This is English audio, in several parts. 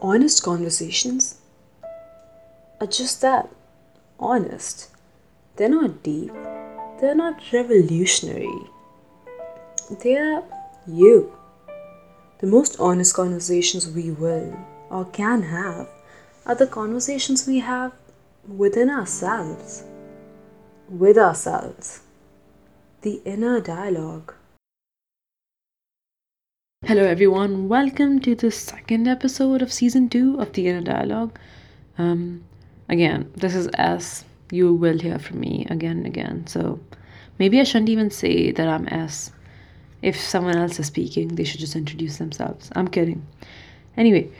honest conversations are just that honest. They're not deep, they're not revolutionary. They're you. The most honest conversations we will or can have are the conversations we have within ourselves, with ourselves, the inner dialogue. Hello, everyone. Welcome to the second episode of season two of the Inner Dialogue. Um, again, this is S. You will hear from me again and again. So maybe I shouldn't even say that I'm S. If someone else is speaking, they should just introduce themselves. I'm kidding. Anyway,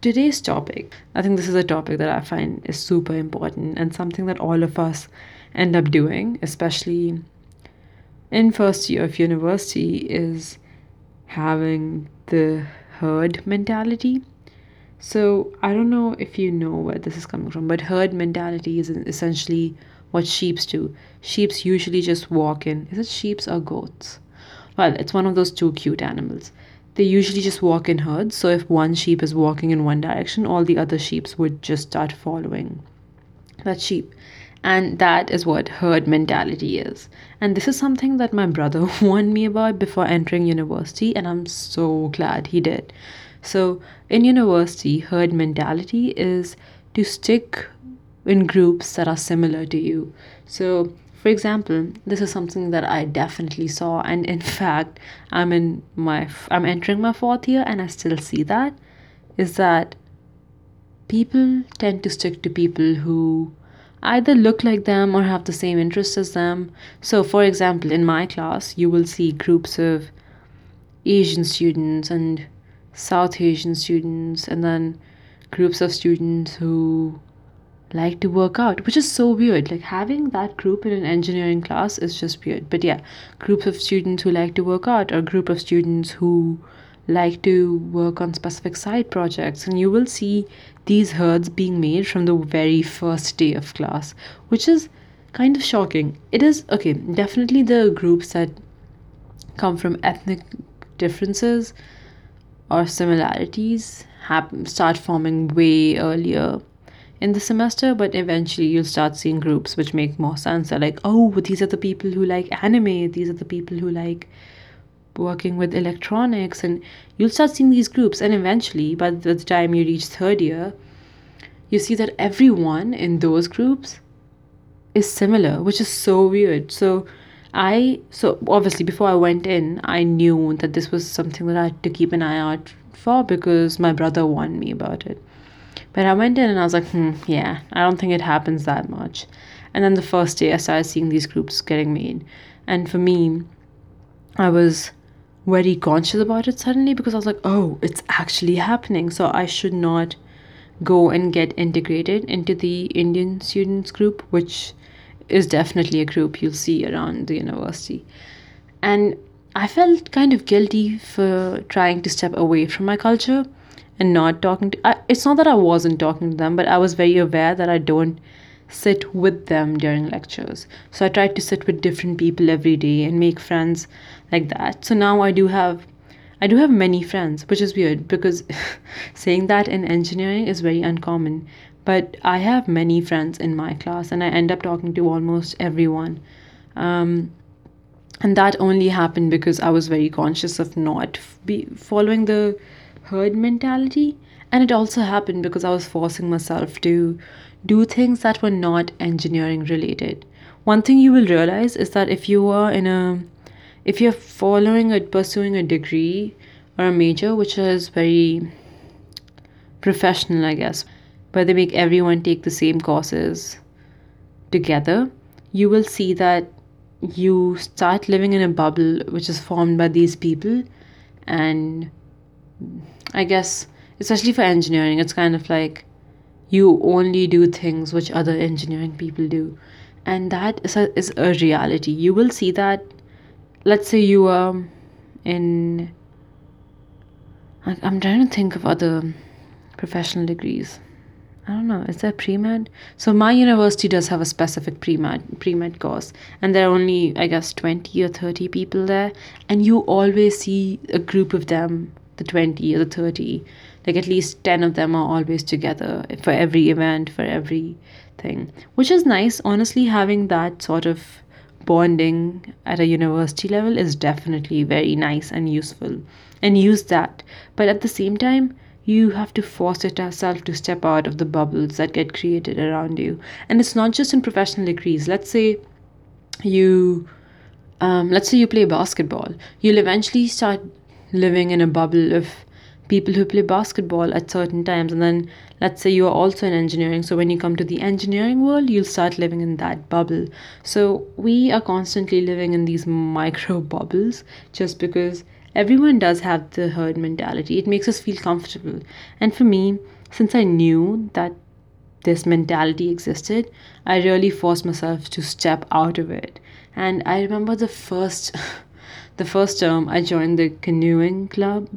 today's topic, I think this is a topic that I find is super important and something that all of us end up doing, especially in first year of university, is having the herd mentality. So I don't know if you know where this is coming from, but herd mentality is essentially what sheeps do. Sheeps usually just walk in. Is it sheeps or goats? Well, it's one of those two cute animals. They usually just walk in herds, so if one sheep is walking in one direction, all the other sheeps would just start following that sheep. And that is what herd mentality is. And this is something that my brother warned me about before entering university, and I'm so glad he did. So, in university, herd mentality is to stick in groups that are similar to you. So, for example, this is something that I definitely saw, and in fact, I'm in my I'm entering my fourth year, and I still see that. Is that people tend to stick to people who either look like them or have the same interests as them. So, for example, in my class, you will see groups of Asian students and South Asian students, and then groups of students who like to work out, which is so weird. Like having that group in an engineering class is just weird. But yeah, groups of students who like to work out, or group of students who like to work on specific side projects, and you will see these herds being made from the very first day of class, which is kind of shocking. It is okay, definitely the groups that come from ethnic differences or similarities start forming way earlier in the semester, but eventually you'll start seeing groups which make more sense. They're like, oh, these are the people who like anime, these are the people who like working with electronics, and you'll start seeing these groups. And eventually, by the time you reach third year, you see that everyone in those groups is similar, which is so weird. So, I so obviously before I went in, I knew that this was something that I had to keep an eye out for because my brother warned me about it. But I went in and I was like, hmm, yeah, I don't think it happens that much. And then the first day I started seeing these groups getting made. And for me, I was very conscious about it suddenly because I was like, oh, it's actually happening. So I should not go and get integrated into the Indian students group, which is definitely a group you'll see around the university. And I felt kind of guilty for trying to step away from my culture and not talking to I, it's not that I wasn't talking to them, but I was very aware that I don't sit with them during lectures. So I tried to sit with different people every day and make friends like that. So now I do have I do have many friends, which is weird because saying that in engineering is very uncommon. But I have many friends in my class and I end up talking to almost everyone. Um, and that only happened because I was very conscious of not be following the herd mentality. And it also happened because I was forcing myself to do things that were not engineering related. One thing you will realize is that if you are in a if you're following or pursuing a degree or a major which is very professional, I guess, where they make everyone take the same courses together, you will see that you start living in a bubble which is formed by these people and I guess, especially for engineering, it's kind of like you only do things which other engineering people do. And that is a, is a reality. You will see that, let's say you are in, I'm trying to think of other professional degrees. I don't know, is there pre med? So, my university does have a specific pre med pre med course, and there are only, I guess, 20 or 30 people there, and you always see a group of them the 20 or the 30 like at least 10 of them are always together for every event for everything which is nice. Honestly having that sort of bonding at a university level is definitely very nice and useful and use that. But at the same time you have to force yourself to step out of the bubbles that get created around you. And it's not just in professional degrees. Let's say you um, let's say you play basketball. You'll eventually start living in a bubble of people who play basketball at certain times and then let's say you are also in engineering so when you come to the engineering world you'll start living in that bubble so we are constantly living in these micro bubbles just because everyone does have the herd mentality it makes us feel comfortable and for me since i knew that this mentality existed, I really forced myself to step out of it. And I remember the first, the first term I joined the canoeing club.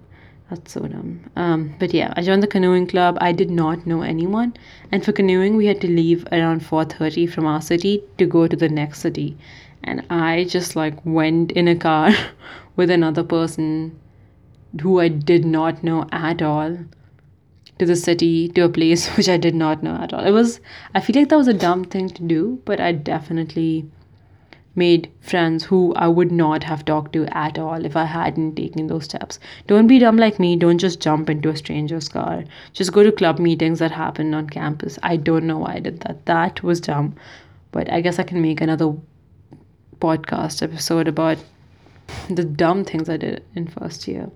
That's so dumb. Um, but yeah, I joined the canoeing club. I did not know anyone, and for canoeing, we had to leave around four thirty from our city to go to the next city. And I just like went in a car with another person who I did not know at all to the city to a place which I did not know at all. It was I feel like that was a dumb thing to do, but I definitely made friends who I would not have talked to at all if I hadn't taken those steps. Don't be dumb like me. Don't just jump into a stranger's car. Just go to club meetings that happen on campus. I don't know why I did that. That was dumb. But I guess I can make another podcast episode about the dumb things I did in first year.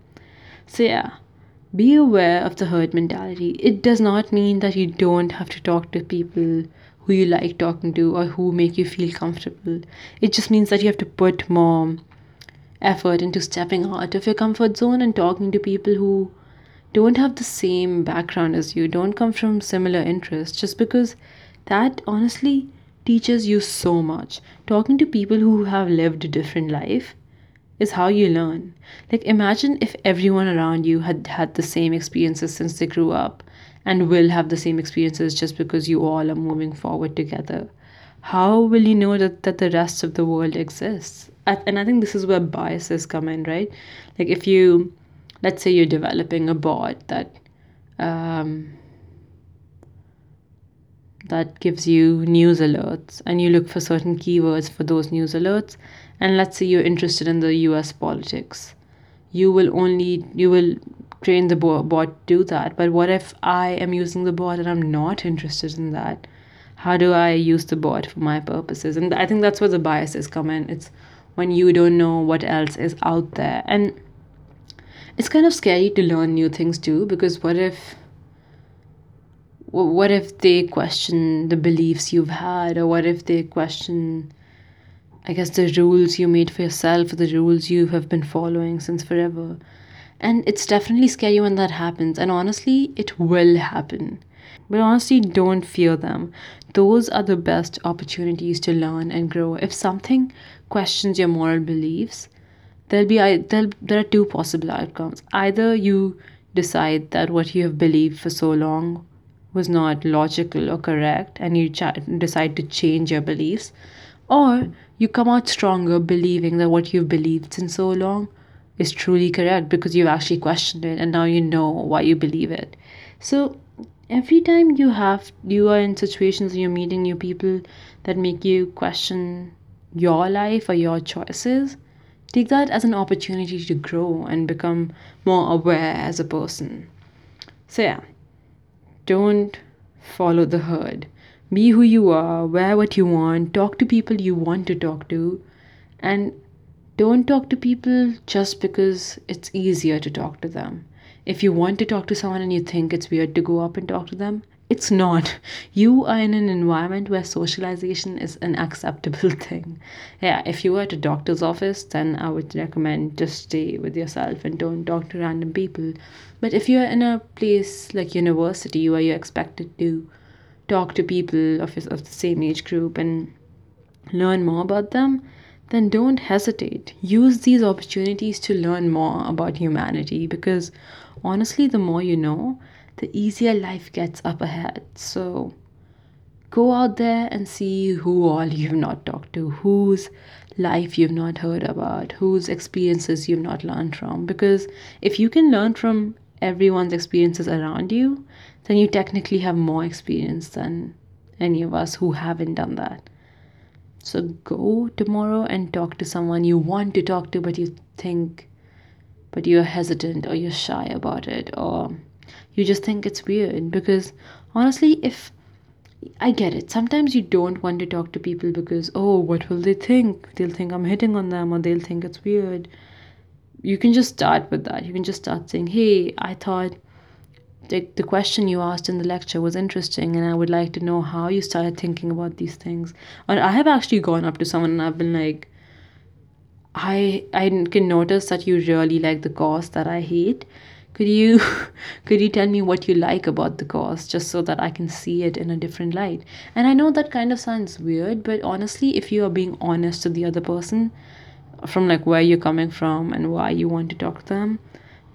So yeah, be aware of the herd mentality. It does not mean that you don't have to talk to people who you like talking to or who make you feel comfortable. It just means that you have to put more effort into stepping out of your comfort zone and talking to people who don't have the same background as you, don't come from similar interests, just because that honestly teaches you so much. Talking to people who have lived a different life is how you learn. Like, imagine if everyone around you had had the same experiences since they grew up and will have the same experiences just because you all are moving forward together. How will you know that, that the rest of the world exists? And I think this is where biases come in, right? Like, if you, let's say, you're developing a bot that, um, that gives you news alerts and you look for certain keywords for those news alerts and let's say you're interested in the US politics. You will only you will train the bot to do that. But what if i am using the bot and i'm not interested in that? How do i use the bot for my purposes? And i think that's where the biases come in it's when you don't know what else is out there. And it's kind of scary to learn new things too because what if what if they question the beliefs you've had? Or what if they question i guess the rules you made for yourself the rules you have been following since forever. And it's definitely scary when that happens and honestly it will happen. But honestly don't fear them. Those are the best opportunities to learn and grow. If something questions your moral beliefs there'll be there'll, there are two possible outcomes. Either you decide that what you have believed for so long was not logical or correct and you ch- decide to change your beliefs, or you come out stronger believing that what you've believed since so long is truly correct because you've actually questioned it and now you know why you believe it. So every time you have you are in situations you're meeting new people that make you question your life or your choices, take that as an opportunity to grow and become more aware as a person. So yeah, don't follow the herd. Be who you are, wear what you want, talk to people you want to talk to, and don't talk to people just because it's easier to talk to them. If you want to talk to someone and you think it's weird to go up and talk to them, it's not. You are in an environment where socialization is an acceptable thing. Yeah, if you were at a doctor's office, then I would recommend just stay with yourself and don't talk to random people. But if you're in a place like university where you're expected to talk to people of, of the same age group and learn more about them, then don't hesitate. Use these opportunities to learn more about humanity because honestly, the more you know, the easier life gets up ahead. So go out there and see who all you've not talked to, whose life you've not heard about, whose experiences you've not learned from. Because if you can learn from everyone's experiences around you, then you technically have more experience than any of us who haven't done that. So go tomorrow and talk to someone you want to talk to, but you think, but you're hesitant or you're shy about it, or you just think it's weird. Because honestly, if I get it, sometimes you don't want to talk to people because, oh, what will they think? They'll think I'm hitting on them or they'll think it's weird. You can just start with that. You can just start saying, hey, I thought the, the question you asked in the lecture was interesting and i would like to know how you started thinking about these things. And i have actually gone up to someone and i've been like i i can notice that you really like the course that i hate. Could you could you tell me what you like about the course just so that i can see it in a different light? And i know that kind of sounds weird but honestly if you are being honest to the other person from like where you're coming from and why you want to talk to them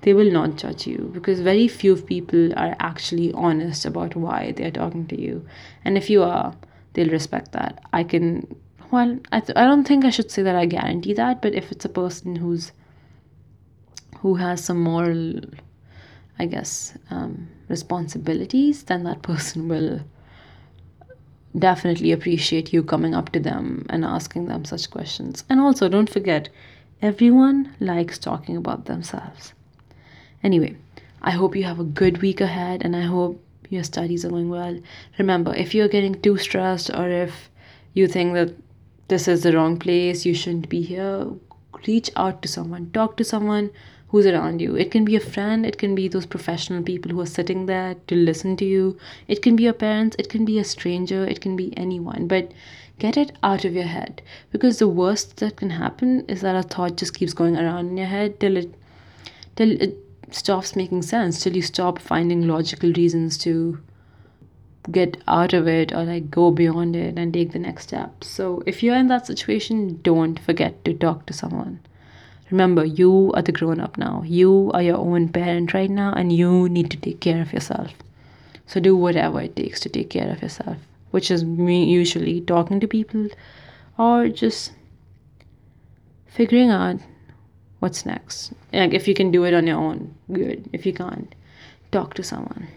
they will not judge you because very few people are actually honest about why they're talking to you. And if you are, they'll respect that. I can, well, I, th- I don't think I should say that I guarantee that, but if it's a person who's, who has some moral, I guess, um, responsibilities, then that person will definitely appreciate you coming up to them and asking them such questions. And also, don't forget, everyone likes talking about themselves. Anyway, I hope you have a good week ahead and I hope your studies are going well. Remember, if you're getting too stressed or if you think that this is the wrong place, you shouldn't be here, reach out to someone, talk to someone who's around you. It can be a friend, it can be those professional people who are sitting there to listen to you. It can be your parents, it can be a stranger, it can be anyone. But get it out of your head because the worst that can happen is that a thought just keeps going around in your head till it till it stops making sense till you stop finding logical reasons to get out of it or like go beyond it and take the next step. So if you're in that situation, don't forget to talk to someone. Remember, you are the grown up now. You are your own parent right now, and you need to take care of yourself. So do whatever it takes to take care of yourself, which is me usually talking to people or just figuring out what's next like if you can do it on your own good if you can't talk to someone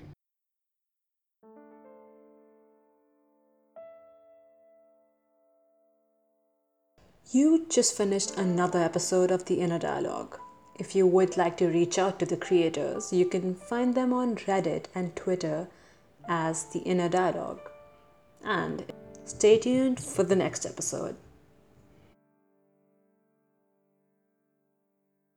You just finished another episode of The Inner Dialogue. If you would like to reach out to the creators, you can find them on Reddit and Twitter as The Inner Dialogue. And stay tuned for the next episode.